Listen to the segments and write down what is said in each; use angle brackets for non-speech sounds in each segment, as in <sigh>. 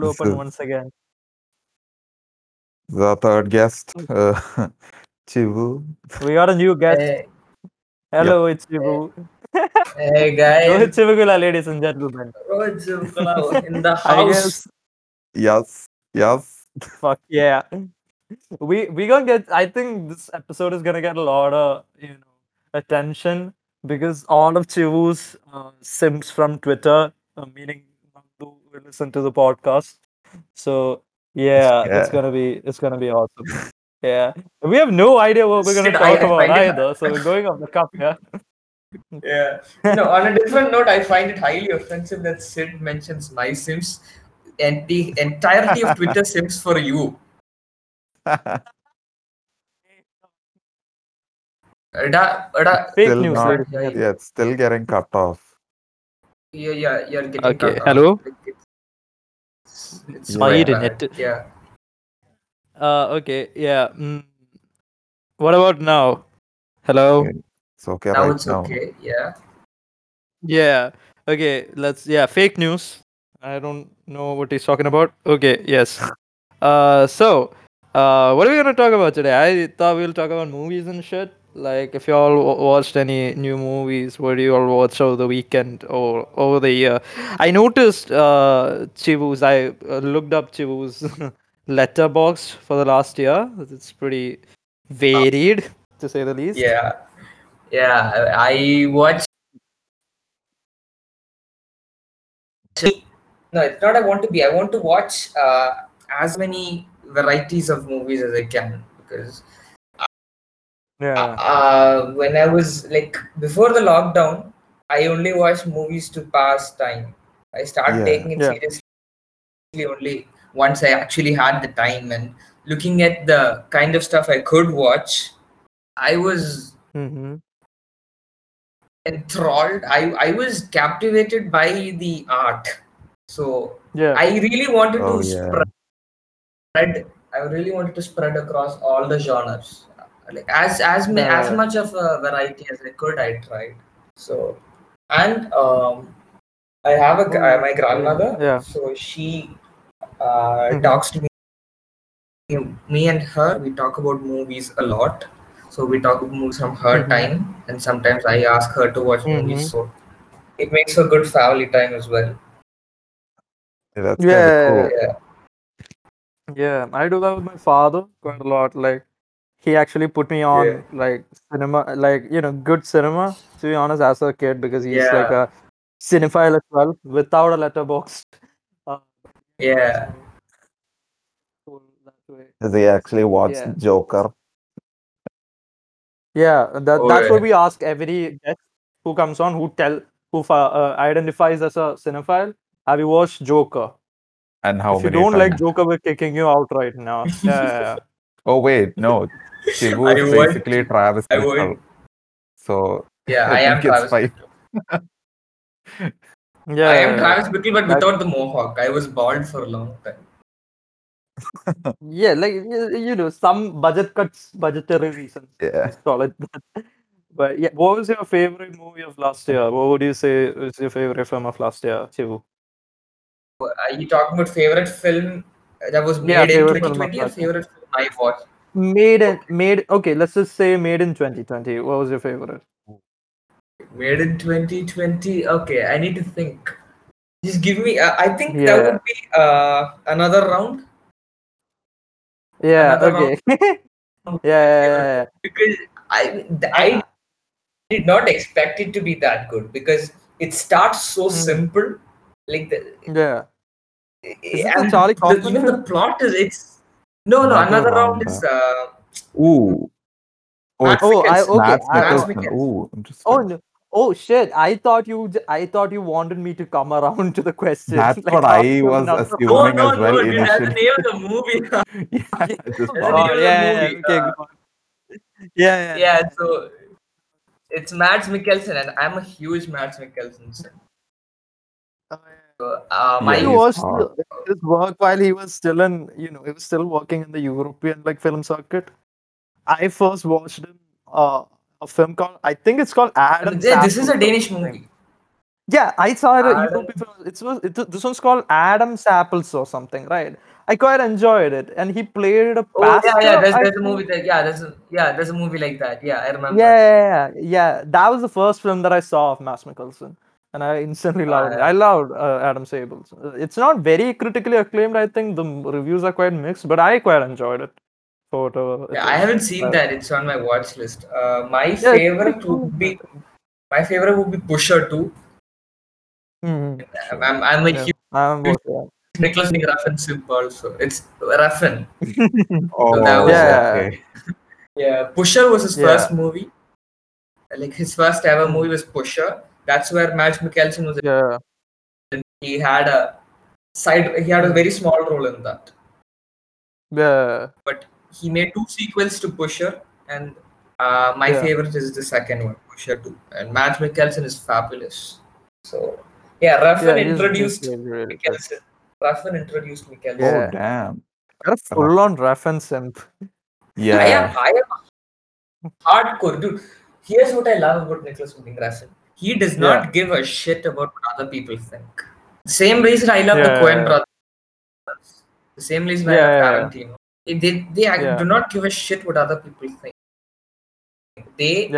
cold open is- once again. The third guest, uh, <laughs> Chivu. We got a new guest. Hey, Hello, it's Chivu. hey Rohit guys, Chivugula, ladies and gentlemen. Rohit Chivukala in the house. Yes, yes. fuck yeah. We we gonna get I think this episode is gonna get a lot of you know attention because all of Chivu's uh, sims from Twitter, uh, meaning Nandu, will listen to the podcast. So yeah, it's gonna be it's gonna be awesome. Yeah. We have no idea what we're gonna Shit, talk I about find it- either, so we're going off the cuff, yeah. Yeah. No, on a different note, I find it highly offensive that Sid mentions my Sims and the entirety of Twitter <laughs> Sims for you. Ada, ada, Fake Still news, not- yeah, it's still getting cut off. yeah, yeah, you're getting Okay, cut off. Hello? Like, It's, it's Yeah. My quite internet. bad. Yeah. Uh, okay, yeah. Mm. What about now? Hello. Okay. It's okay Now right it's now. okay. Yeah. Yeah. Okay. Let's. Yeah. Fake news. I don't know what he's talking about. Okay. Yes. <laughs> Uh. So. Uh. What are we gonna talk about today? I thought we'll talk about movies and shit. Like, if y'all w- watched any new movies, what do you all watch over the weekend or over the year? I noticed uh Chivu's. I uh, looked up Chivu's <laughs> Letterboxd for the last year. It's pretty varied, to say the least. Yeah. Yeah. I watch. No, it's not. I want to be. I want to watch uh, as many varieties of movies as I can because Yeah. uh, when I was like before the lockdown, I only watched movies to pass time. I started Yeah. taking it Yeah. seriously only once I actually had the time and looking at the kind of stuff I could watch. I was Mm-hmm. enthralled. I I was captivated by the art. So Yeah. I really wanted Oh, to yeah. spread. I really wanted to spread across all the genres, like as as ma- as much of a variety as I could. I tried. So, and um, I have a gra- my grandmother. Yeah. So she uh, Mhm. talks to me. Me and her, we talk about movies a lot. So we talk about movies from her Mhm. time, and sometimes I ask her to watch movies. Mhm. So it makes for good family time as well. Yeah, that's Yeah. cool. Yeah. Yeah, I do that with my father quite a lot. Like, he actually put me on Yeah. like cinema, like you know, good cinema. To be honest, as a kid, because he's like a cinephile as well, without a Letterboxd. <laughs> Uh, Yeah. cool that way. They actually watched Yeah. Joker. Yeah, that Oh, that's what we ask every guest who comes on, who tell, who uh, identifies as a cinephile. Have you watched Joker? And how if you don't like? Joker, we're kicking you out right now. Yeah, yeah, yeah. <laughs> Oh wait, no. Shivu I is would- basically Travis I Bickle. would. So Yeah, <laughs> I I am think Travis. fine. <laughs> yeah. I am yeah, Travis Bickle, but That- without the mohawk. I was bald for a long time. <laughs> Yeah, like you know, some budget cuts, budgetary reasons. Yeah. Let's call it. But yeah, what was your favorite movie of last year? What would you say is your favorite film of last year, Chivu? Are you talking about favorite film that was made Yeah, in favorite film 2020 or favorite film I watched? Made in made okay, let's just say made in 2020. What was your favorite? Made in 2020. Okay, I need to think. Just give me. Uh, I think that would be uh, another round Yeah, Another okay. <laughs> yeah, yeah, yeah, yeah. because I I did not expect it to be that good because it starts so Hmm. simple, like the yeah. It the Charlie the, even the plot is it's no no Another another round round, is uh, Ooh. Oh, Mads Oh, I Mikkelsen. okay. Mads I, Mads oh, Mikkelsen. Mikkelsen. Ooh, interesting. oh no. Oh shit! I thought you. j- I thought you wanted me to come around to the question. That's <laughs> like what I was another- assuming. No, Assuming no, as well no, dude, that's the initially. name of the movie. <laughs> yeah, I That's the name Oh of the yeah, yeah, movie. okay, go on. Yeah, yeah. yeah, so it's Mads Mikkelsen, and I'm a huge Mads Mikkelsen fan. So, uh, my I he's watched hot. his work while he was still in, you know, he was still working in the European like film circuit. I first watched him uh, a film called I think it's called Adam. Yeah, this is a Danish movie. Yeah, I saw it. Adam- YouTube before. It was it, this one's called Adam's Apples or something, right? I quite enjoyed it, and he played a Oh yeah, yeah. There's, there's a movie that yeah, there's a, yeah, there's a movie like that. Yeah, I remember. Yeah, yeah, yeah, yeah. That was the first film that I saw of Mads Mikkelsen, and I instantly loved it. I loved uh, Adam's Apples. Uh, It's not very critically acclaimed. I think the reviews are quite mixed, but I quite enjoyed it. For whatever Yeah, I haven't seen Uh, that. It's on my watch list. Uh, my it's favorite cool, would be my favorite would be Pusher Two. Mhm, I'm, I'm, I'm a yeah. huge I'm both, yeah. Nicholas Refn simp also. It's Refn. <laughs> Oh, that was- Yeah. okay. <laughs> Yeah, Pusher was his Yeah. first movie. Like his first ever movie was Pusher. That's where Mads Mikkelsen was. yeah, He had a side. He had a very small role in that. yeah, But he made two sequels to Pusher, and uh, my Yeah. favorite is the second one, Pusher Two. And Mads Mikkelsen is fabulous. So yeah, Refn yeah. he's- he's introduced really, really. Mikkelsen. Refn introduced Mikkelsen. Yeah. Oh, damn. You're a full-on reference simp. Yeah. I am, I am hardcore, dude. Here's what I love about Nicholas Winding Refn. He does not Yeah. give a shit about what other people think. Same reason I love the Yeah, Coen yeah, brothers. The same reason I love. Tarantino. They they do not give a shit what other people think. They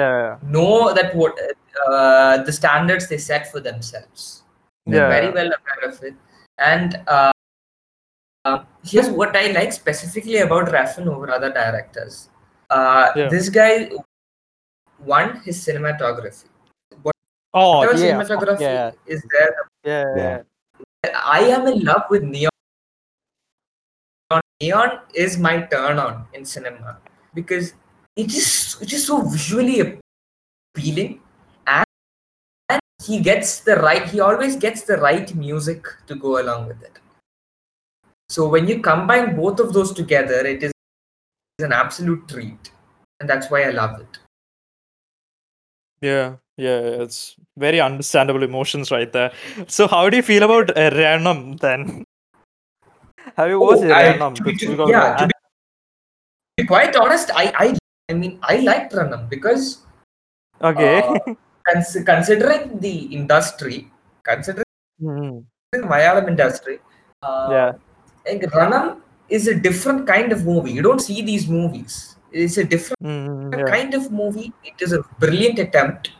know that what uh, the standards they set for themselves. They're very well aware of it. And uh, uh, here's what I like specifically about Refn over other directors. Uh, Yeah. This guy, one, his cinematography. Oh, Whatever yeah, cinematography yeah, is there. yeah, Yeah. I am in love with neon. Neon is my turn on in cinema because it is it is so visually appealing and, and he gets the right he always gets the right music to go along with it. So when you combine both of those together, it is an absolute treat. And that's why I love it. yeah, yeah. It's very understandable emotions right there. So, how do you feel about uh, Ranam then? Have you watched Oh, I- to to- yeah, to be- quite honest, I I I mean I liked Ranam because okay. uh, cons- considering the industry, considering Mhm. the Malayalam industry, uh, Yeah. like Ranam is a different kind of movie. You don't see these movies. It's a different Mhm, yeah. kind of movie. It is a brilliant attempt.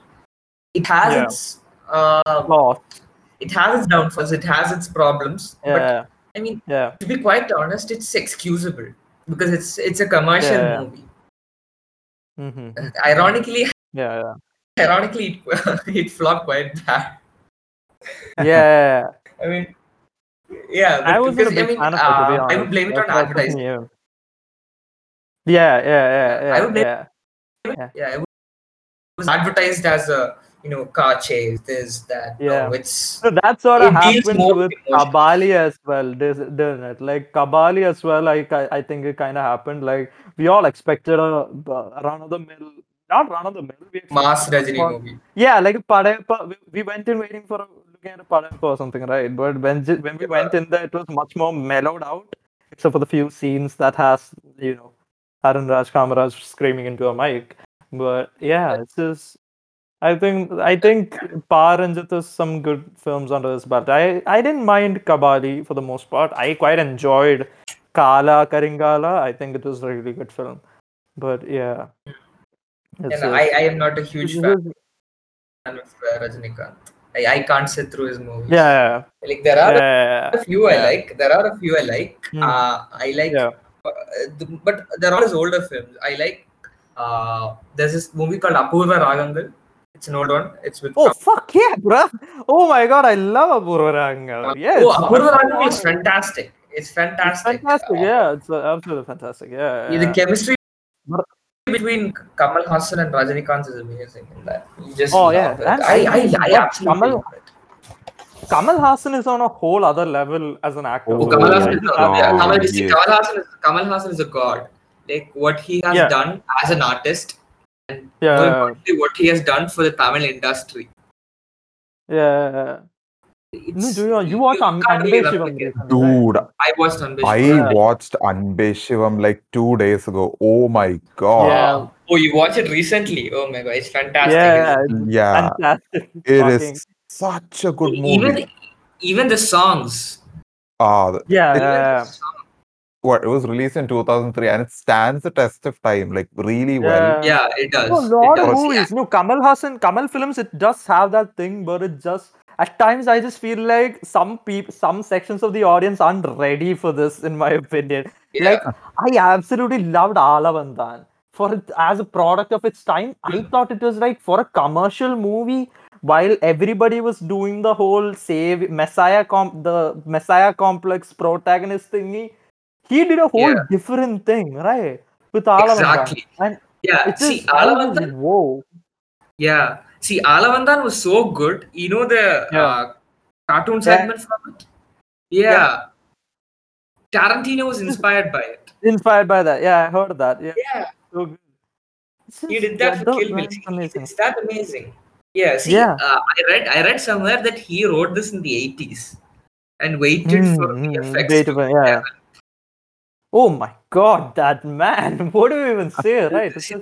It has Yeah. its uh, Lost. it has its downfalls. It has its problems. But Yeah, I mean, yeah, to be quite honest, it's excusable because it's it's a commercial Yeah, yeah. movie. hmm Ironically, yeah, yeah, ironically, it, <laughs> it flopped quite bad. yeah. <laughs> I mean, yeah, I but wasn't because, I mean, fan of it, to be uh. I would blame it That's on advertising. Yeah, yeah, yeah, I yeah, would blame- yeah. Yeah, it was advertised as a you know car chase, this, that. Yeah. No, it's So that sort of happened with. Kabali as well, didn't it? Like Kabali as well, like I, I think it kind of happened. Like we all expected a, a run of the mill, not run of the mill. We mass Rajini for- movie. Yeah, like Padayappa. We, we went in waiting for a, looking at a Padayappa or something, right? But when when we went in there, it was much more mellowed out, except for the few scenes that has you know Arun Raj Kamaraj screaming into a mic. But yeah, it's just. I think I think Pa. Ranjith has some good films under his belt. I, I didn't mind Kabali for the most part. I quite enjoyed Kala Karingala. I think it was a really good film. But yeah. It's And I, I am not a huge fan of uh, Rajinikanth. I, I can't sit through his movies. yeah. Like there are Yeah. a few I like. There are a few I like. Hmm. Uh, I like, Yeah. uh, the, but there are all his older films. I like. Uh, there's this movie called Apurva Ragangal. It's an old one. It's with. Oh fuck yeah, bro! Oh my god, I love Apurva Ragangal. Yeah, oh, it's Apurva much is fantastic. It's it's fantastic. fantastic. Uh, Yeah, it's uh, absolutely fantastic. Yeah, yeah, the chemistry between Kamal Hassan and Rajinikanth is amazing. In that, you just Oh, yeah, it. and I, I, I absolutely Kamal- love it. Kamal Hassan is on a whole other level as an actor. Oh, Oh, Kamal Hassan, is, my uh, yeah, Kamal, you see. Kamal Hassan is Kamal Hassan is a god. Like what he has Yeah. done as an artist, and more Yeah, importantly, what he has done for the Tamil industry. yeah. It's, do you, you watched An- can't really Anbe Shivam replicate. recently, right? Dude, I watched Anbesh. I Yeah. watched Anbe Shivam like two days ago. Oh my god. Yeah. Oh, you watched it recently? Oh my god, it's fantastic. Yeah, isn't it's Yeah, fantastic. it Fucking- is such a good movie. Even even the songs. Ah, the- Yeah, It- yeah, what it was released in 2003 and it stands the test of time like really well. Yeah. Yeah, it does. No, it lot of does. movies. No, Kamal Hassan, Kamal films, it does have that thing, but it just at times I just feel like some people, some sections of the audience aren't ready for this, in my opinion. Yeah. Like I absolutely loved Alavandan for it as a product of its time. I thought it was like for a commercial movie. While everybody was doing the whole save Messiah comp, the Messiah complex protagonist thingy, he did a whole Yeah. different thing, right? With Alavandan. Exactly. And Yeah, see, Alavandan. whoa. Yeah, see, Alavandan was so good. You know the Yeah. uh, cartoon Yeah. segment from it. Yeah. Tarantino was inspired by it. Inspired by that. Yeah, I heard that. Yeah. Yeah, So good. He did that for Kill Bill. that's See, amazing. It's that amazing. Yeah, see, Yeah. Uh, I read I read somewhere that he wrote this in the 80s and waited for Mm, mm, VFX wait to a yeah. develop. Oh my god, that man. <laughs> What do you even say, <laughs> right? See,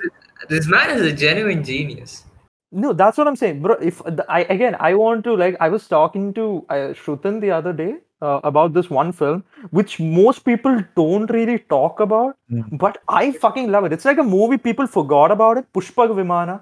this man is a genuine genius. No, that's what I'm saying, bro. If I again, I want to like, I was talking to uh, Shrutan the other day uh, about this one film, which most people don't really talk about, Mm. but I fucking love it. It's like a movie people forgot about it. Pushpak Vimana.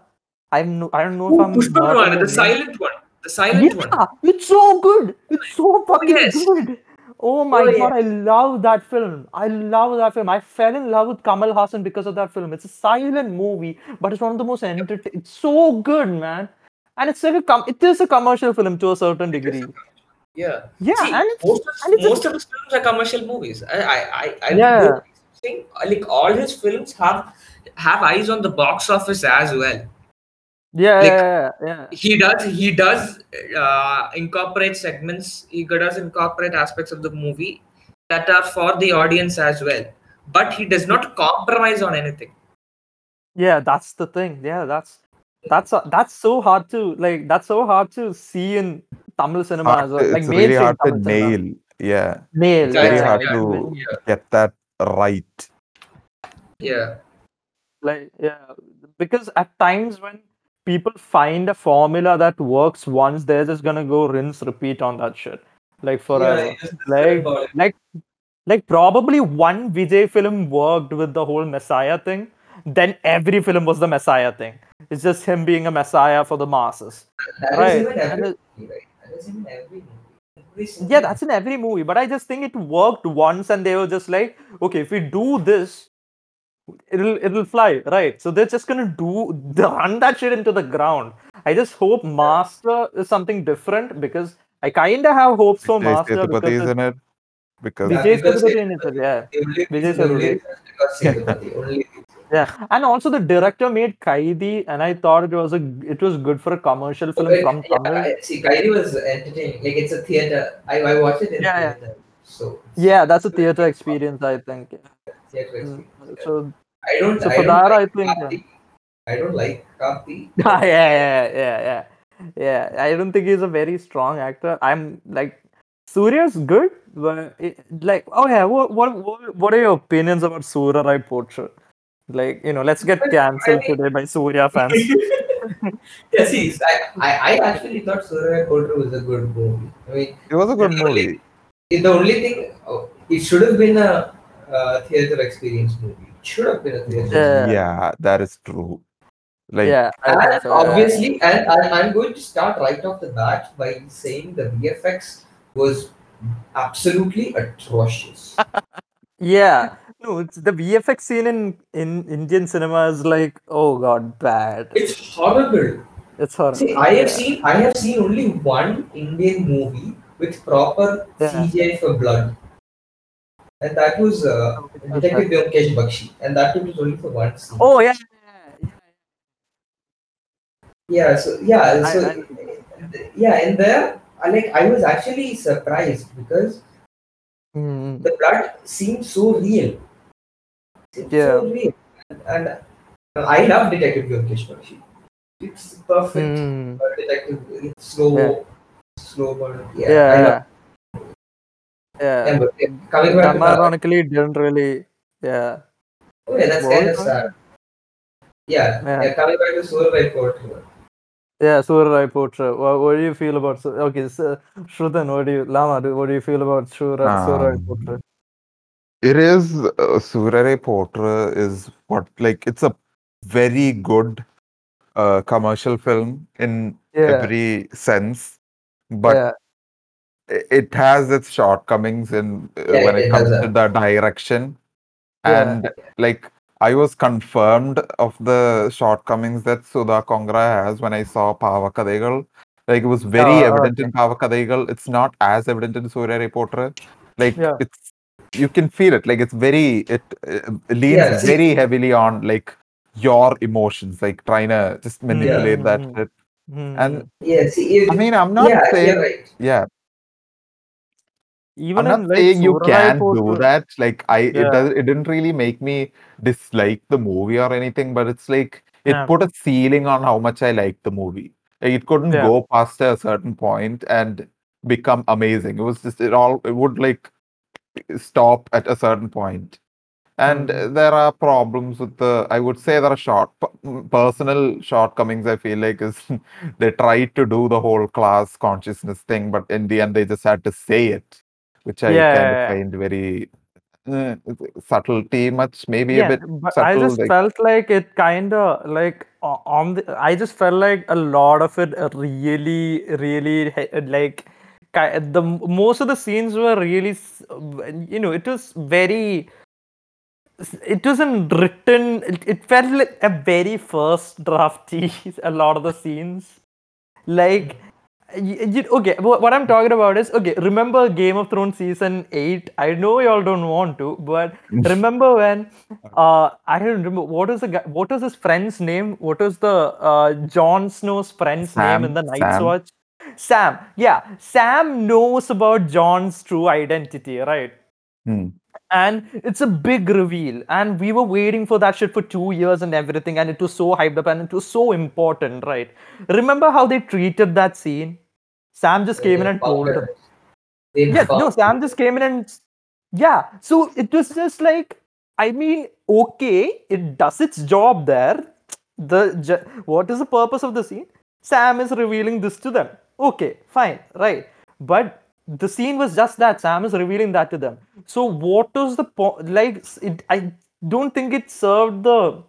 I'm no, I don't know if Oh, I'm Pushpa not Vimana, the silent one. The silent one. Yeah, it's so good. It's so fucking yes. good. Oh my Oh, god, I love that film. I love that film. I fell in love with Kamal Hassan because of that film. It's a silent movie, but it's one of the most entertaining. It's so good, man. And it's like a com- it is a commercial film to a certain degree. Yeah. Yeah, See, and it's most, of, and it's a- most of his films are commercial movies. I, I, I, I Yeah. think like all his films have have eyes on the box office as well. Yeah, like- yeah, yeah, He does, he does uh, incorporate segments. He does incorporate aspects of the movie that are for the audience as well. But he does not compromise on anything. yeah. That's the thing. Yeah, that's that's a, that's so hard to like. That's so hard to see in Tamil cinema Hard as well. Like it's really hard to Tamil cinema. nail. Yeah, Nail. it's very yeah, hard yeah, to Yeah. get that right. Yeah. like yeah because at times when people find a formula that works once they're just gonna go rinse repeat on that shit. Like forever like like like probably one vijay film worked with the whole messiah thing then every film was the messiah thing. It's just him being a messiah for the masses. That Right, every right? That is in every movie. Yeah that's in every movie but i just think it worked once and they were just like okay if we do this it'll it'll fly right so they're just gonna do the run that shit into the ground i just hope master is something different because i kind of have hopes for Vijay master Sethupathi because is it's- in it because Yeah, Vijay because Sethupathi it- in it, yeah Vijay reason- the only Sethupathi. reason is because Sethupathi, <laughs> only yeah and also the director made kaidi and i thought it was a it was good for a commercial film Okay, from yeah, tamil I- see, Kaidi was entertaining. Like it's a theater. I, I watched it in Yeah, yeah. theater. So yeah that's a theater experience i think theater Mm, so I don't. so I don't that, like I think, yeah. Karthi. I don't like Karthi. <laughs> yeah, yeah, yeah, yeah, yeah. I don't think he's a very strong actor. I'm like, Surya's good, but it, like, oh yeah, what, what, what, what are your opinions about Soorarai Pottru? Like, you know, let's get cancelled I mean- today by Surya fans. <laughs> yeah, see, I, I, I actually thought Soorarai Pottru was a good movie. I mean, it was a good the only- movie. the only thing, oh, it should have been a uh, theater experience movie. It should have been a theater. Yeah. Yeah, that is true. Like yeah, And so, obviously, and I, I'm going to start right off the bat by saying the VFX was absolutely atrocious. <laughs> Yeah, no, it's the VFX scene in in Indian cinema is like, oh god, bad. it's horrible. It's horrible. See, I have yeah. seen I have seen only one Indian movie with proper Yeah. CGI for blood, and that was uh, Detective Vyomkesh Bakshi, and that was only for one scene. Oh yeah, Yeah, so yeah, so I- yeah, in there, I like I was actually surprised because Mm, the blood seemed so real. Seemed Yeah. so real, and, and I love Detective Vyomkesh Bakshi. It's perfect. mm. detective. It's slow, Yeah. slow burn. Yeah, Yeah, I yeah, love yeah. yeah, but, yeah, coming back to ironically, it didn't really. Yeah. oh, yeah, that's kind of sad. Yeah, Yeah. yeah. coming back to Soorarai Pottru. Yeah, Soorarai Pottru. What, what do you feel about? Su- Okay, so, Shrutan, what do you Lama? do- What do you feel about Surya Surya Rai Um, Potra? It is uh, Soorarai Pottru is what like it's a very good uh, commercial film in Yeah, every sense, but yeah, i- it has its shortcomings in uh, Yeah, when it it comes to the direction. yeah, And like I was confirmed of the shortcomings that Sudha Kongara has when I saw Pavakadegal. Like it was very Oh, evident okay. in Pavakadegal. It's not as evident in Soorarai Pottru. Like Yeah. it's you can feel it. Like it's very it, uh leans Yeah, very heavily on like your emotions, like trying to just manipulate that Mhm. shit. Hmm. And Yeah, see, I mean, I'm not yeah, saying right. yeah, even I'm not like saying you can't do that. Like I, it Yeah. does. It didn't really make me dislike the movie or anything, but it's like it Yeah. put a ceiling on how much I liked the movie. Like, it couldn't Yeah. go past a certain point and become amazing. It was just it all. It would like stop at a certain point. And Mhm. there are problems with the. I would say there are short personal shortcomings. I feel like is <laughs> they tried to do the whole class consciousness thing, but in the end they just had to say it, which I kind of yeah. find very uh, subtlety much maybe yeah, a bit but I subtle. just like, felt like it kind of like o- on the. I just felt like a lot of it uh, really, really he- like ki- the most of the scenes were really, s- you know, it was very. It wasn't written. It, it felt like a very first drafty. <laughs> A lot of the scenes, like. Okay, what I'm talking about is okay. Remember Game of Thrones season eight? I know y'all don't want to, but <laughs> remember when uh I don't remember what is the guy, what was his friend's name? What was the uh Jon Snow's friend's name in the Night's Sam. Watch? Sam. Yeah, Sam knows about John's true identity, right? hmm. And it's a big reveal, and we were waiting for that shit for two years and everything, and it was so hyped up and it was so important, right? Remember how they treated that scene? Sam just came in and told him. They Yeah, no, Sam just came in and yeah. So it was just like, I mean, okay, it does its job there. The what is the purpose of the scene? Sam is revealing this to them. Okay, fine, right. But the scene was just that Sam is revealing that to them. So what was the point? Like, it, I don't think it served the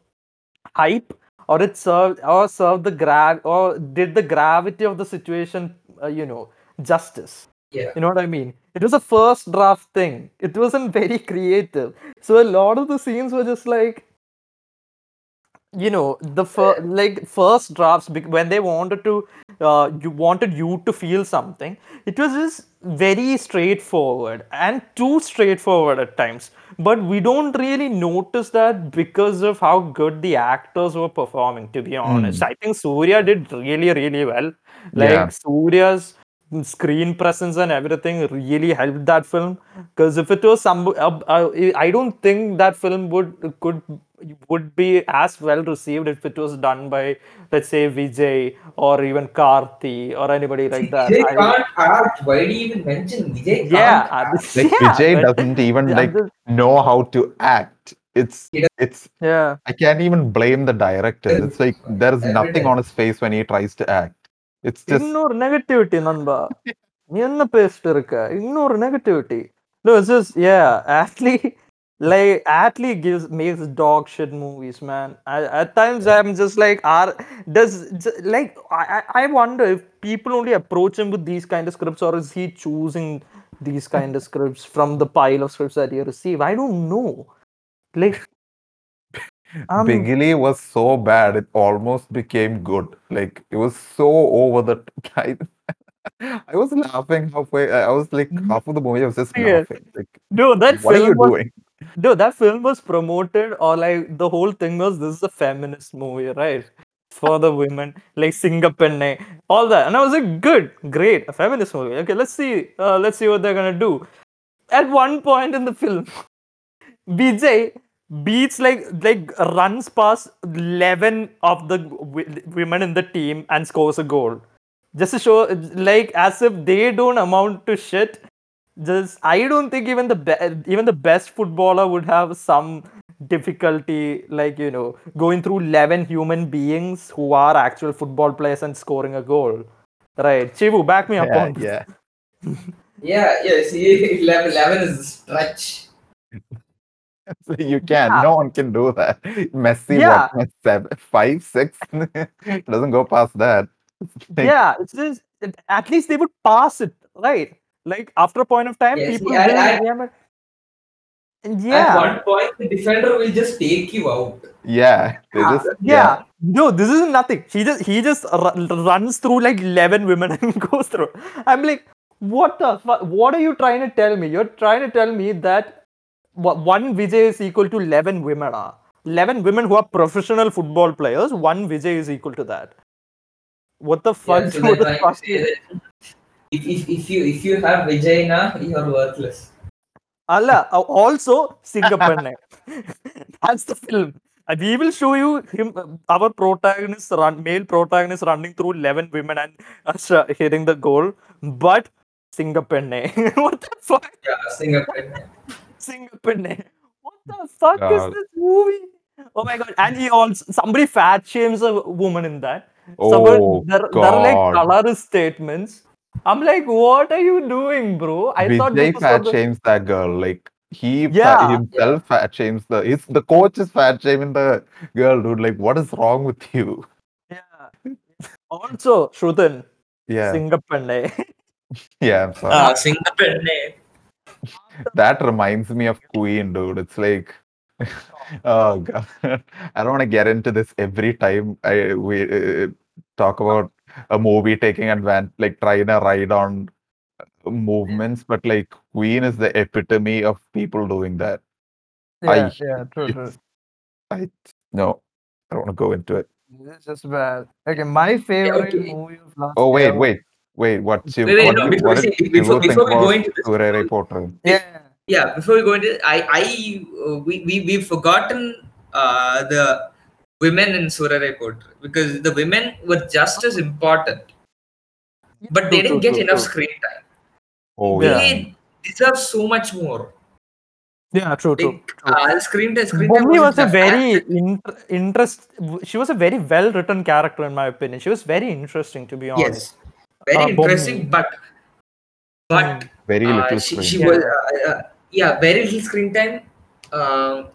hype or it served or served the gra or did the gravity of the situation, uh, you know, justice. Yeah. You know what I mean? It was a first draft thing. It wasn't <laughs> very creative. So a lot of the scenes were just like, you know, the fir- like first drafts when they wanted to, uh, you wanted you to feel something. It was just very straightforward and too straightforward at times. But we don't really notice that because of how good the actors were performing. To be honest, I think Surya did really, really well. Like Yeah. Surya's screen presence and everything really helped that film because if it was some uh, uh, i don't think that film would could would be as well received if it was done by let's say vijay or even karthi or anybody like that Vijay I- can't act. Why do you even mention Vijay? yeah, can't uh, act? Like yeah, Vijay <laughs> but- doesn't even I'm like just- know how to act. It's He doesn't- it's yeah I can't even blame the director. It's like there's Every nothing time. on his face when he tries to act. It's just இன்னொரு negativity நண்பா <laughs> நீ என்ன பேசிட்டு இருக்க இன்னொரு negativity no it's just yeah Atlee like Atlee gives makes dog shit movies man I, at times I'm just like are does j- like I, I- wonder if people only approach him with these kind of scripts or is he choosing these kind of scripts from the pile of scripts that he receive I don't know like <laughs> um, Bigily was so bad it almost became good. Like it was so over the <laughs> top. I was laughing halfway. I was like half of the movie. I was just Yeah. laughing. Like, no that what are you was doing? No, that film was promoted, or like the whole thing was this is a feminist movie, right? For the women, like Singapenne, all that. And I was like, good, great, a feminist movie. Okay, let's see, uh, let's see what they're gonna do. At one point in the film, <laughs> Vijay beats like like runs past eleven of the w- women in the team and scores a goal. Just to show, like, as if they don't amount to shit just I don't think even the be- even the best footballer would have some difficulty, like you know, going through eleven human beings who are actual football players and scoring a goal. Right, Chivu, back me up Yeah, on yeah. <laughs> Yeah, yeah. See, 11, 11 is a stretch. So <laughs> you can. Yeah. No one can do that. Messi, Yeah. what? Seven, five, six. <laughs> doesn't go past that. Like- yeah, it's just at least they would pass it, right? Like after a point of time, Yeah, see, people I- will I- remember. And At Yeah, one point, the defender will just take you out. Yeah, they Yeah, just yeah. No, this is nothing. He just he just ru- runs through like eleven women <laughs> and goes through. I'm like, what the fuck? What are you trying to tell me? You're trying to tell me that one Vijay is equal to eleven women. Ah, eleven women who are professional football players. One Vijay is equal to that. What the Yeah, fuck? so <laughs> what the fuck? Say that if, if, if you if you have Vijay na, you're worthless. Allah, also Singapore. That's the film. We will show you him, uh, our protagonist, run, male protagonist, running through eleven women and uh, hitting the goal. But Singapore. <laughs> what the fuck? Yeah, Singapore. Singapore. What the fuck God. is this movie? Oh my god! And he also somebody fat shames a woman in that. Oh, Somebody, there, there are like God. colorist statements. I'm like, what are you doing, bro? I thought Vijay this was fat the- shames that girl. Like he fa- Yeah. himself fat shames the his the coach is fat shaming the girl, dude. Like, what is wrong with you? Yeah. Also, Shrutan, Yeah, Singapore. <laughs> yeah. I'm sorry. Ah, Singapore. that reminds me of Queen, dude. It's like, <laughs> oh god, <laughs> I don't want to get into this every time I we uh, talk about a movie taking advantage, like trying to ride on movements, but like Queen is the epitome of people doing that. Yeah, I- yeah, true, true. I no, I don't want to go into it. It's just bad. Okay, my favorite okay. movie of last Oh wait, year- wait, wait. What? Shiv, Wait, wait, what no, you- before what we did say- Shivu before- think before we go into this, Soorarai Pottru? Yeah. Yeah, before we go into I I uh, we we we've forgotten uh, the women in Soorarai Pottru because the women were just as important, but they didn't get enough screen time. Oh Yeah. yeah. They deserve so much more. Yeah, true, true. Like, uh, screen time, screen time Bhumi was a very bad. inter- interest. She was a very well written character, in my opinion. She was very interesting, to be honest. yes, very Uh, interesting, Bhumi. but but Very uh, little she, screen. she Yeah. was uh, uh, yeah very little screen time. Um,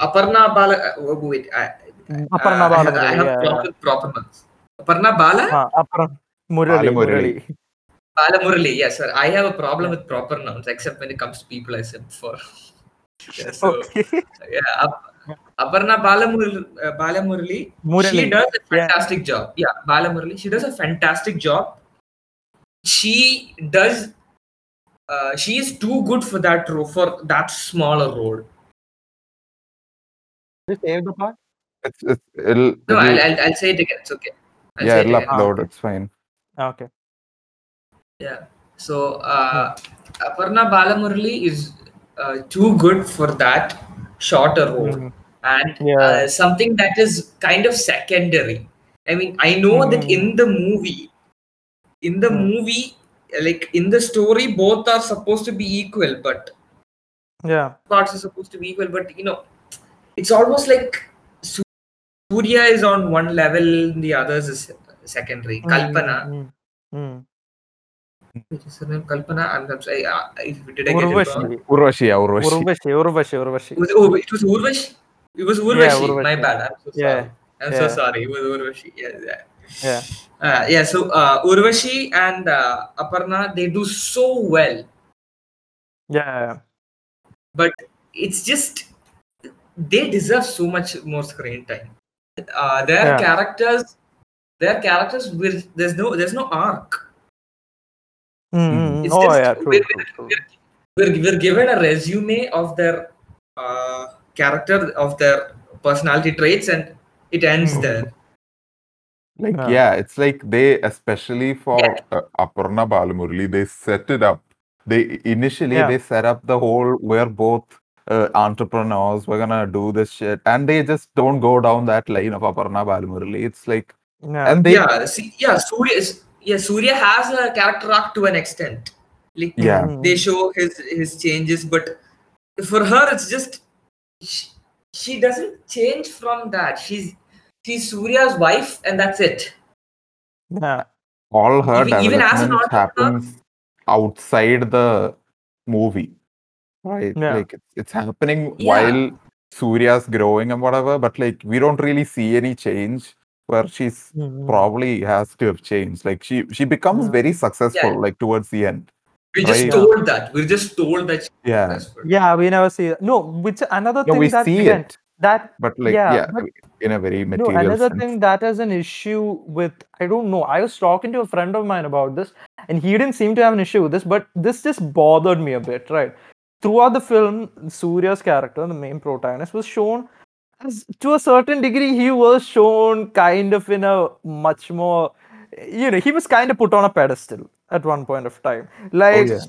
Aparna Bala. Uh, wait, I, Aparna I have, Balamurali, I have yeah, problem with proper names. Aparna Bala. Uh, Aparna Murali. Balamurali. Murali. Bala Murali, yes, sir. I have a problem with proper nouns, except when it comes to people I said before. <laughs> Yeah, so, Okay. yeah, Ap- Aparna Balamurali, uh, Balamurali, she Murali. does a Yeah. fantastic job. Yeah, Balamurali, she does a fantastic job. She does. Uh, she is too good for that role, for that smaller role. Just save the part. It's, it's, it'll, No, it'll- I'll, I'll, I'll say it again. It's okay. I'll yeah, say it it'll again. upload. It's fine. Okay. Yeah. So uh, Aparna Balamurali is uh, too good for that shorter role, Mhm. and Yeah. uh, something that is kind of secondary. I mean, I know that Mhm. in the movie, in the Mm. movie, like in the story, both are supposed to be equal, but Yeah. parts are supposed to be equal. But you know, it's almost like Su- Surya is on one level, the others is secondary. Kalpana, Mm, mm, which is her name? Kalpana. I'm, I'm sorry. Uh, did I get it wrong? Urvashi. Urvashi, yeah, Urvashi. Urvashi. Urvashi. Urvashi. It was, oh, it was Urvashi. It was Urvashi. Urvashi. My bad. I'm so sorry. Yeah. I'm Yeah. so sorry. It was Urvashi. Yeah. yeah. Yeah. Uh, yeah. So uh, Urvashi and uh, Aparna, they do so well, Yeah. but it's just they deserve so much more screen time. Uh, their Yeah. characters, their characters, with there's no there's no arc. Mm, mm, It's Oh just yeah. True. we're, true, true. we're, we're given a resume of their uh, character, of their personality traits, and it ends Mhm. there. Like, Yeah. yeah, it's like they, especially for Yeah. uh, Aparna Balamurali, they set it up. They initially Yeah. they set up the whole we're both uh, entrepreneurs, we're gonna do this shit, and they just don't go down that line of Aparna Balamurali. It's like, Yeah. and they, yeah, see, yeah, Surya is yeah, Surya has a character arc to an extent. Like yeah, Mm, they show his his changes, but for her, it's just she, she doesn't change from that. She's she's Surya's wife, and that's it. Yeah. All her Even- even as an entrepreneur- happens outside the movie, right? Yeah. Like it's, it's happening Yeah. while Surya's growing and whatever, but like we don't really see any change where she's Mhm. probably has to have changed. Like she she becomes Yeah. very successful Yeah. like towards the end. We're just Right. told that. We're just told that she's Yeah. successful. Yeah, we never see that. No, which another No, thing we that see again, it, that but like yeah, yeah, but- in a very no, material another sense. thing that is an issue with I don't know. I was talking to a friend of mine about this, and he didn't seem to have an issue with this, but this just bothered me a bit, right? Throughout the film, Surya's character, the main protagonist, was shown as to a certain degree, he was shown kind of in a much more you know, he was kind of put on a pedestal at one point of time. Like oh, yeah.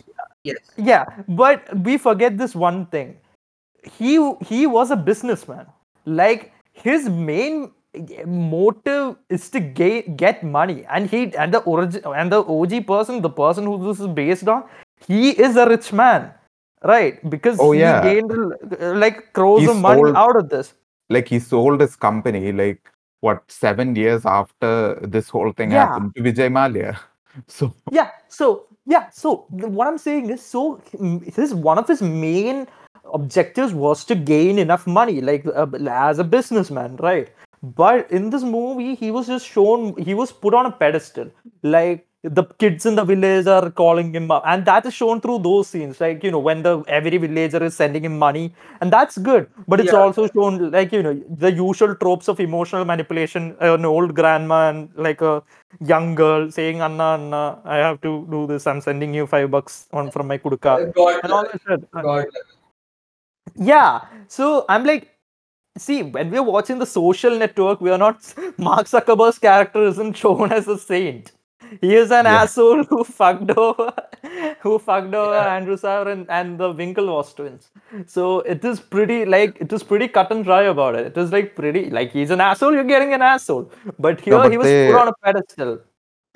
Yes. yeah, but we forget this one thing. He he was a businessman. Like his main motive is to get get money, and he and the origin and the OG person, the person who this is based on, he is a rich man, right? Because Oh, he yeah. gained uh, like crores He of money sold- out of this. like he sold his company like what seven years after this whole thing Yeah. happened to Vijay Mallya. <laughs> So yeah so yeah so what i'm saying is so mm, his one of his main objectives was to gain enough money like uh, as a businessman right but in this movie he was just shown he was put on a pedestal like the kids in the village are calling him up. And that is shown through those scenes like you know when the every villager is sending him money and that's good. But it's Yeah. also shown like you know the usual tropes of emotional manipulation uh, an old grandma and like a young girl saying anna anna i have to do this. I'm sending you five bucks on from my kuduka uh, God, and all that shit. God. yeah. So i'm like see when we're watching the social network we are not <laughs> mark zuckerberg's character isn't shown as a saint he is an Yeah. asshole who fucked over who fucked over Yeah. Eduardo Saverin and, and the winklevoss twins so it is pretty like it is pretty cut and dry about it it is like pretty like he's an asshole you're getting an asshole but here but he was they- put on a pedestal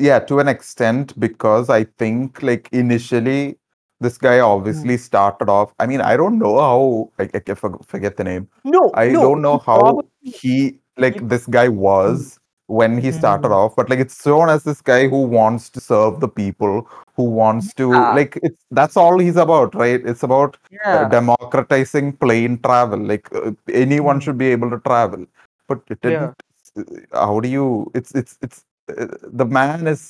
yeah, to an extent, because I think like initially this guy hmm. obviously started off. I mean, I don't know how I, I for- forget the name. no I no, don't know how he like this guy was when he started Mhm. off, but like it's shown as this guy who wants to serve the people, who wants to Yeah. like it's that's all he's about, right? It's about uh, yeah democratizing plane travel. Like uh, anyone Mhm. should be able to travel, but it didn't. uh, How do you? It's it's it's uh, the man is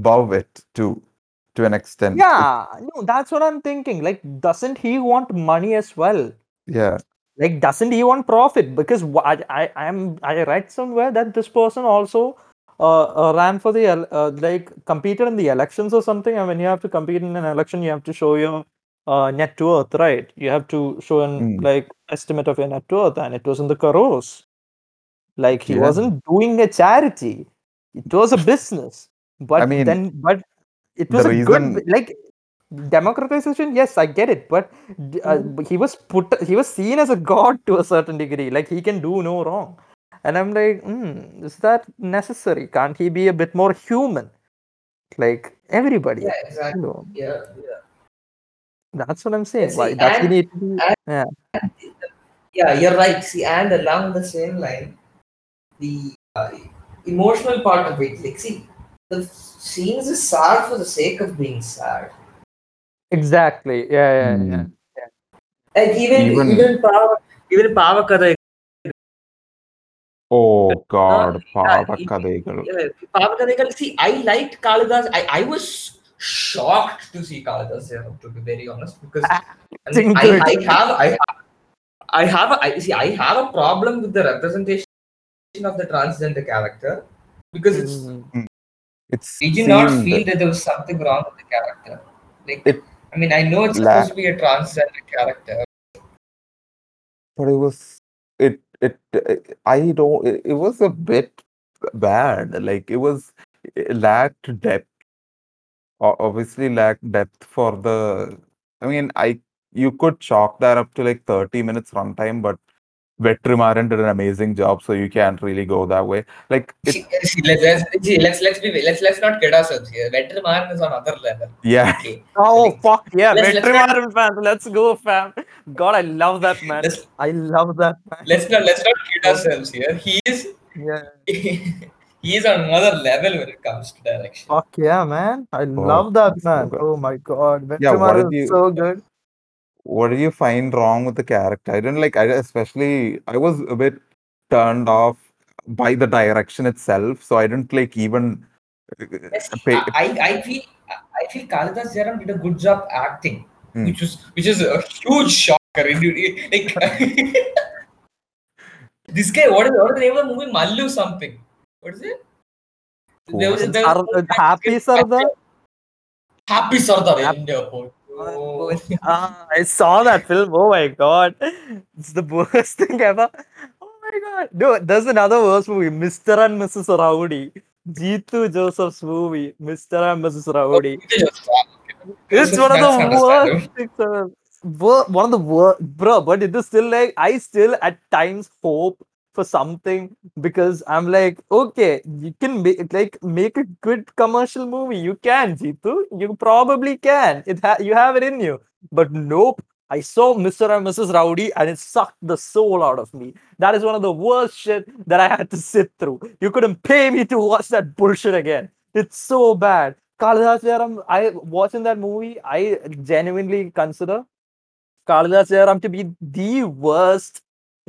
above it too, to an extent. Yeah no that's what i'm thinking like doesn't he want money as well yeah. Like doesn't he want profit? Because i i i'm i read somewhere that this person also uh, uh, ran for the uh, like competed in the elections or something. And when you have to compete in an election you have to show your uh, net worth right? You have to show an Mm. like estimate of your net worth and it was in the crores like he Yeah. wasn't doing a charity. It was a business. But mean, then but it was a good reason- bu- like democratization yes i get it but uh, Mm. he was put he was seen as a god to a certain degree like he can do no wrong and i'm like mm, is that necessary can't he be a bit more human like everybody Yeah, exactly. you know, Yeah, yeah. that's what i'm saying see, why does he and- need to be yeah Yeah, you're right. See, and along the same line, the uh, emotional part of it, like, see, the scenes is sad for the sake of being sad. Exactly yeah yeah yeah Mm. Like even Even- even Pava, even Pavakada, Oh God, yeah, Pavakadaigal. uh, Pavakadaigal. See, I liked Kalidas. I, I was shocked to see Kalidas there, to be very honest, because I, mean, I, I have I have I have a, I see I have a problem with the representation of the transgender character because it's Mm. It's we did not seemed- feel that there was something wrong with the character. Like, It I mean, I know it's supposed to be a transgender character. but it was it it I don't it, it was a bit bad. Like it was it lacked depth. Obviously lacked depth for the. I mean, I you could chalk that up to like thirty minutes runtime, but Vetrimaran did an amazing job, so you can't really go that way. Like it, See, <laughs> see, let's, let's, see, let's let's be let's let's not kid ourselves here. Vetrimaran is on other level. yeah, Okay. <laughs> Oh Like, fuck yeah, let's- let's Vetrimaran fans, let's go fam. god, I love that man. I love that man. let's not let's not kid ourselves here. He is Yeah. <laughs> he is on another level when it comes to direction. Fuck yeah, man. I Oh, love that man. good. Oh my god. Yeah, Vetrimaran did is you- so good. What do you find wrong with the character? I didn't like. I especially I was a bit turned off by the direction itself, so I didn't like even. uh, Yes, pay, I, I feel I feel Kalidas Jayaram did a good job acting, Hmm. which was which is a huge shocker. Like <laughs> this guy, what is what is the name of the movie? Mallu something. What is it? There was, there was Ar- Happy Sardar. Happy Sardar. Oh. <laughs> Ah, I saw that film. Oh my god. It's the worst <laughs> thing ever. Oh my god. No, there's another worst movie, Mr. and Mrs. Rowdy. Jitu Joseph's movie, Mr. and Mrs. Rowdy. It's one of the worst things ever. One of the worst, bro. But it is still like I still at times hope for something because I'm like, okay, you can make like make a good commercial movie. You can, Jitu. You probably can. It ha- you have it in you. But nope. I saw Mr. and Mrs. Rowdy and it sucked the soul out of me. That is one of the worst shit that I had to sit through. You couldn't pay me to watch that bullshit again. It's so bad. Kalidas Jayaram, I watching that movie, I genuinely consider Kalidas Jayaram to be the worst,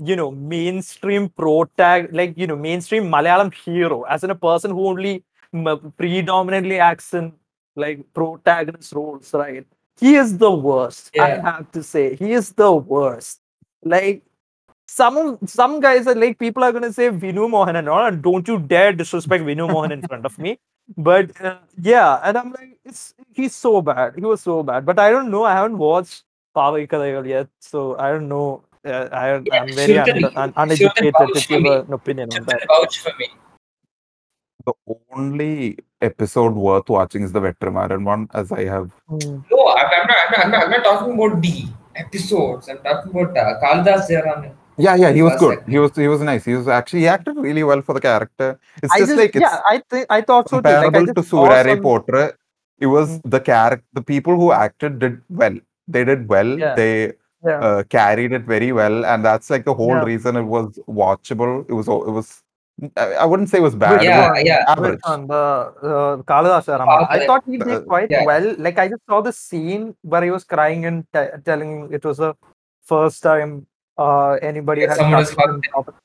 you know, mainstream protag, like you know, mainstream Malayalam hero, as in a person who only m- predominantly acts in like protagonist roles, right? He is the worst. I have to say, he is the worst. Like some some guys are like people are gonna say Vinu Mohan and all, and don't you dare disrespect Vinu Mohan in front of me. <laughs> But uh, yeah, and I'm like, it's he's so bad. He was so bad. But I don't know. I haven't watched Paava Kadhaigal yet, so I don't know. Uh, I, Yeah, I'm very un- un- uneducated to give an opinion on that. vouch for me. the only episode worth watching is the Vetrimaran one, as I have. Hmm. No, I'm, I'm, not, I'm, not, I'm, not, I'm not talking about the episodes. I'm talking about uh, Kalidas Jayaram. Yeah, yeah, he was good. second. He was he was nice. He was actually he acted really well for the character. It's I just, just, like it's yeah, I think I thought so too. Like, I comparable to just saw Soorarai some- Pottru. It was Mm. the character, the people who acted did well. They did well. Yeah. They Yeah. uh, carried it very well, and that's like the whole Yeah. reason it was watchable. It was it was. I I wouldn't say it was bad. It Yeah, was one? yeah. average. Which? The uh, Kalidas Jayaram. I thought he Uh, did quite yeah. well. Like I just saw the scene where he was crying and t- telling it was the first time uh, anybody Yeah, had someone has touched him hugged properly.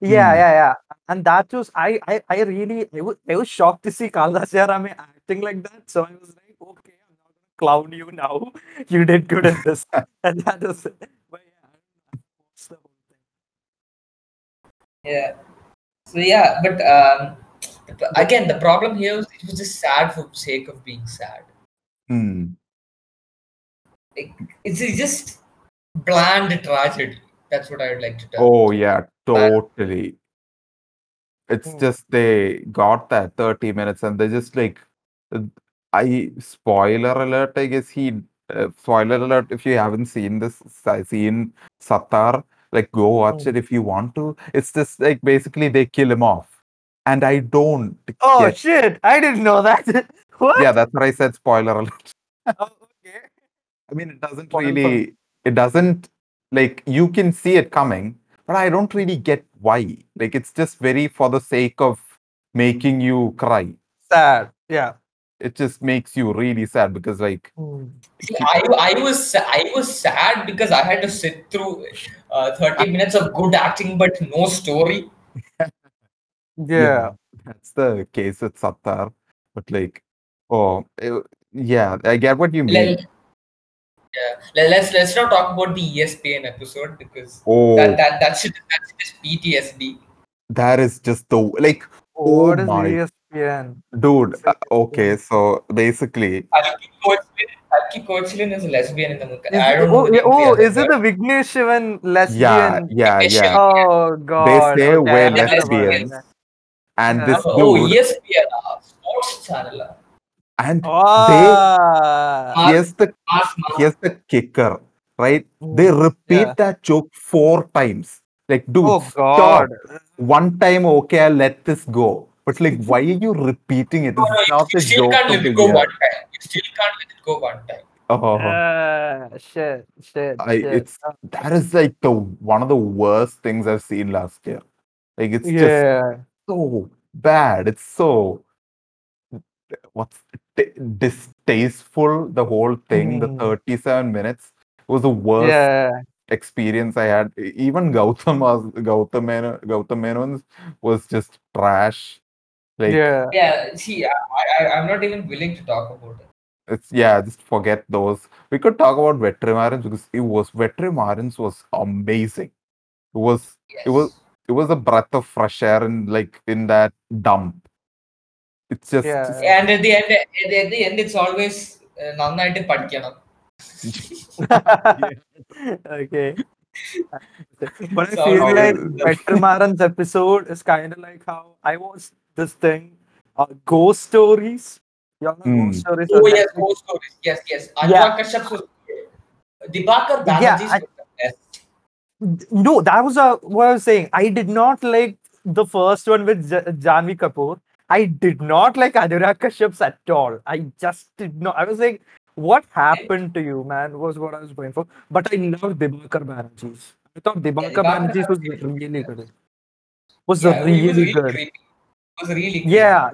Yeah, Hmm. yeah, yeah. And that was I, I, I really, I was, I was shocked to see Kalidas Jayaram acting like that. So I was like, okay, I'm not gonna clown you now. <laughs> You did good in this, <laughs> and that was. it. But yeah, I watched the whole thing. Yeah. So yeah, but um, again, the problem here was it was just sad for sake of being sad. Hmm. It's it's just bland tragedy. That's what I would like to tell. Oh yeah, totally. It's Hmm. just they got that 30 minutes and they just like I spoiler alert, I guess he uh, spoiler alert if you haven't seen this I seen Satar, like go watch Hmm. it if you want to. It's just like basically they kill him off. And I don't Oh get shit! I didn't know that. <laughs> what? yeah, that's what I said spoiler alert. <laughs> Oh, okay. I mean, it doesn't Spoil for me. really, it doesn't like you can see it coming, but I don't really get why. Like, it's just very for the sake of making you cry. Sad. Yeah. It just makes you really sad because, like, Hmm. See, I, I was I was sad because I had to sit through uh, 30 <laughs> minutes of good acting but no story. <laughs> Yeah. that's the case with Sattar. But, like, oh, it- yeah, I get what you mean. Let, yeah, let, let's let's not talk about the ESPN episode because Oh, that, that that's that's just PTSD. that is just the like, Oh What is my- ESPN? dude. Uh, okay, so basically, Kalki Koechlin, is a lesbian in the movie. I it- don't oh, the yeah, name oh, is it girl. the Vignesh Shivan lesbian? yeah, yeah, yeah. Oh god. They say okay, we're I heard lesbians. And Yeah. this Oh, dude, ESPN, uh, sports channel. and Ah. Ah. here's the Mass Mass. here's the kicker, right? They Mm, repeat yeah. that joke four times. Like, dude, Oh stop. One time, okay, I'll let this go. But like, why are you repeating it? No, This no, not you the still joke can't let it go year. one time. You still can't let it go one time. Oh, Uh, shit, shit, I shit. it's that is like the one of the worst things I've seen last year. Like it's just so bad. It's so what's t- distasteful. The whole thing, the Mm. 37 minutes was the worst yeah, experience I had. Even Gautam was Gautam Menon, Gautam Menon's was just trash. Like yeah. Yeah, see, I, I, I'm not even willing to talk about it. it's yeah, just forget those. We could talk about Vetrimarans because it was Vetrimarans was amazing. It was Yes. it was it was a breath of fresh air in like in that dump. It's just, Yeah. just- And at the end, at the, at the end, it's always uh, നന്നായിട്ട് പഠിക്കണം <laughs> okay. But I So feel how like is- Vetrimaran's episode is kind of like how I watched this thing, uh, Ghost Stories. Y'all know Hmm. Ghost Stories? Oh yes, Netflix? ghost stories. Yes, yes. Yeah. Anurag Kashyap was Dibakar Yeah, I- was the best. No, that was a, what I was saying. I did not like the first one with J- Janhvi Kapoor. I did not like Anurag Kashyap's at all. I just did not. I was like, what happened to you, man? Was what I was going for. But I loved Dibakar Banerjee's. I thought Dibakar Dibakar Banerjee's was Banerjee- really good. Was Yeah, it was really, really good. creepy. Was really creepy. Yeah,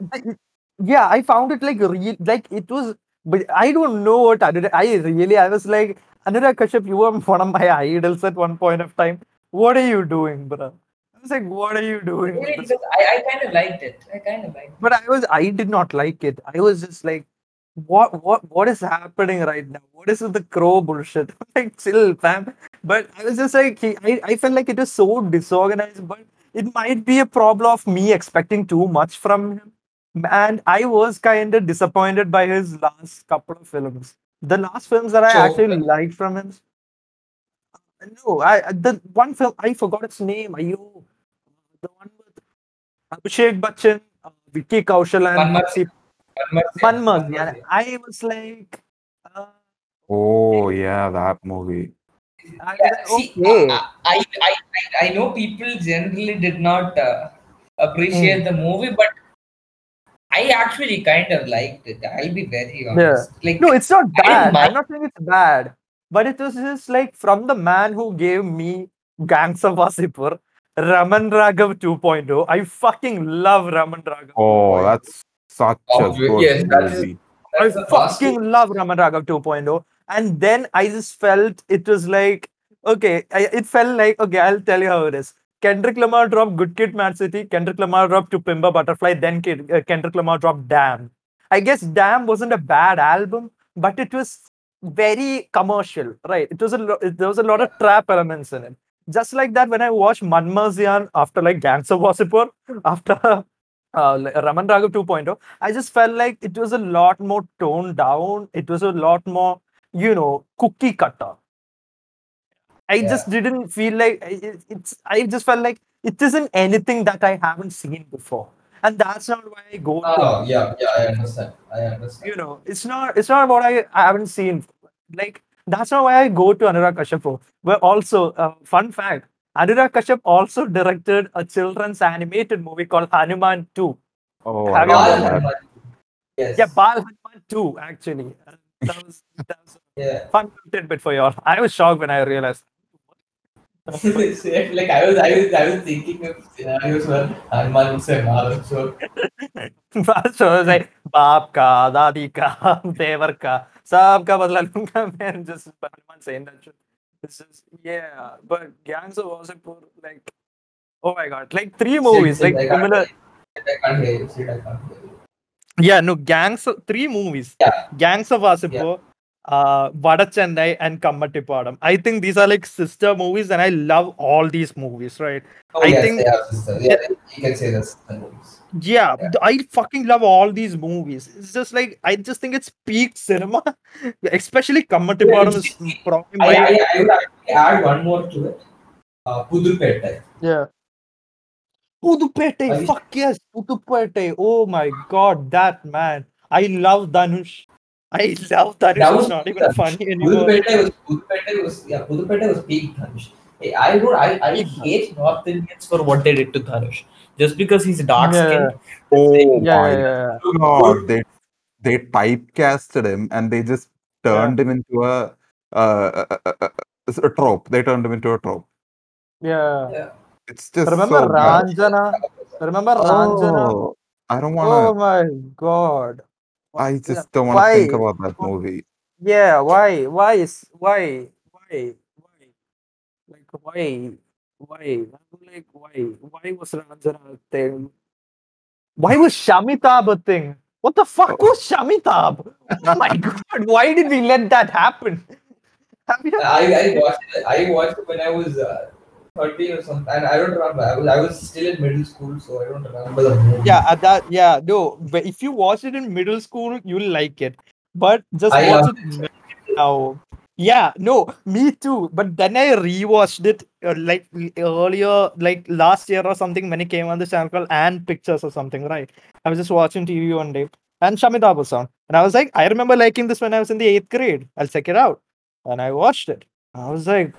yeah. I found it like real, like it was. But I don't know what i did I really, I was like, Anurag Kashyap, you were <laughs> one of my idols at one point of time. What are you doing, bro? I was like, what are you doing? Really, I, I kind of liked it. I kind of liked it. But I was, I did not like it. I was just like, what, what, what is happening right now? What is with the crow bullshit? <laughs> like, chill, fam. But I was just like, he, I, I felt like it was so disorganized. But it might be a problem of me expecting too much from him. And I was kind of disappointed by his last couple of films. The last films that I So- actually liked from him. No, I I- the one film I forgot its name. Are you the one with Abhishek Bachchan, uh, Vicky Kaushal, and Manmar Maxi Manmar- Manmar. Manmar, Yeah, I was like, uh, oh yeah, that movie. I Yeah, see, okay. I, I, I, I- I know people generally did not uh, appreciate the movie, but I actually kind of liked it. I'll be very honest. Like, No, it's not bad. I'm not saying it's bad, but it was just like from the man who gave me Gangs of Wasseypur, Raman Raghav 2.0. I fucking love Raman Raghav. Oh, 2.0. that's such a good yes, that is- movie. I that's the first fucking love Raman Raghav 2.0. And then I just felt it was like, okay, I, it felt like, okay, I'll tell you how it is. Kendrick Lamar dropped Good Kid, Mad City. Kendrick Lamar dropped To Pimp a Butterfly. Then Kid, uh, Kendrick Lamar dropped Damn. I guess Damn wasn't a bad album, but it was very commercial, right? It was a lo- there was a lot of trap elements in it. Just like that, when I watched Manmarziyaan after like Gangs of Wasseypur, <laughs> after uh, Raman Raghav 2.0, I just felt like it was a lot more toned down. It was a lot more, you know, cookie cutter. I just didn't feel like it- it's. I just felt like it isn't anything that I haven't seen before, and that's not why I go. to Oh, yeah, yeah, I understand. I understand. you know, it's not. It's not what I, I haven't seen. Like that's not why I go to Anurag Kashyap for. But also, uh, fun fact: Anurag Kashyap also directed a children's animated movie called Hanuman 2. Oh, Have I you Bal love that. Hanuman. Yes. Yeah, Bal Hanuman 2 actually Uh, That was that was Yeah. a fun tidbit for y'all. I was shocked when I realized. like <laughs> I was, I was, I was thinking of scenarios where Hanuman would say Malam. So so I was like, बाप का, दादी का, देवर का, सबका बदला लूंगा man. Just Hanuman saying that shit. It's just yeah, but Gangs of Wasseypur, like, oh my god, like three movies, Sid, like Sid, I can't similar. hear you. Sid, I can't hear you. Sid, I can't hear you. Yeah, no, Gangs, of, three movies. Yeah. Gangs of Wasseypur, uh, Vada Chennai, and Kammattipadam. I think these are like sister movies, and I love all these movies, right? Oh, I yes, think- they are sisters. Yeah, you can say that's movies. Yeah, Yeah. I fucking love all these movies. It's just like I just think it's peak cinema, <laughs> especially Kammattipadam is see, probably I, my I, I would actually add one more to it. Uh, Pudupettai. yeah. Pudupettai, Are you- fuck yes, Pudupettai. Oh my god, that man. I love Dhanush. I love Dhanush. That it's was not even Dhanush. funny anymore. Pudupettai was Pudupettai was yeah Pudupettai was peak Dhanush. Hey, I don't I, I Peak hate North Indians for what they did to Dhanush. Just because he's dark Yeah. Oh Yeah, my yeah, yeah. god, they they typecasted him and they just turned him into a, uh, a, a, a, a trope. They turned him into a trope. Yeah. Yeah. It's just Remember so bad. Raanjhanaa? Remember Raanjhanaa? Oh, I don't Oh wanna. Oh my god. I Yeah, just don't wanna think about that movie. Yeah, why? Why is why? Why? Why? Like why? Why? I'm Like why? Why was Raanjhanaa a thing? Why was Shamitabh a thing? What the fuck Oh. was Shamitabh? Oh my <laughs> god, why did we let that happen? I, I watched it. I watched it when I was uh, 13 or something, and I don't remember. I was, I was still in middle school, so I don't remember the movie. yeah, at that yeah, no. But if you watch it in middle school, you'll like it. But just I watch loved it now. Yeah, no, me too. But then I rewatched it uh, like earlier, like last year or something when it came on the channel called and Pictures or something, right? I was just watching TV one day and Shamitabh was on. And I was like, I remember liking this when I was in the eighth grade. I'll check it out. And I watched it. I was like,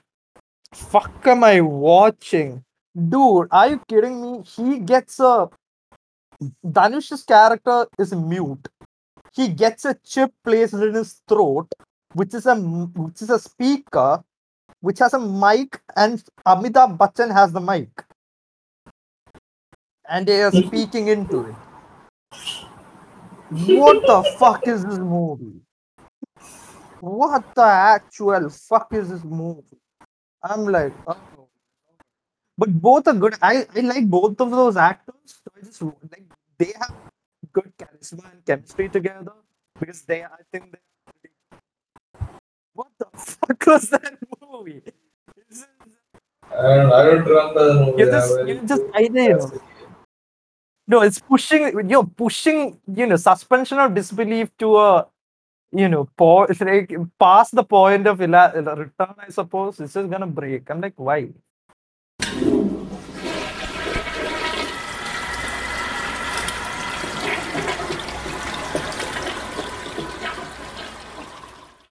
fuck am I watching? Dude, are you kidding me? He gets a Dhanush's character is mute. He gets a chip placed in his throat, which is a which is a speaker, which has a mic, and Amitabh Bachchan has the mic, and they are speaking into it. What the fuck is this movie? What the actual fuck is this movie? I'm like, oh. But both are good. I, I like both of those actors. So I just like they have good charisma and chemistry together because they I think they what the fuck was that movie? Is- I don't, I don't remember the movie. You just you just I know. No, it's pushing you're pushing, you know, suspension of disbelief to a you know, po- it's like past the point of return, I suppose. It's just gonna break. I'm like, why?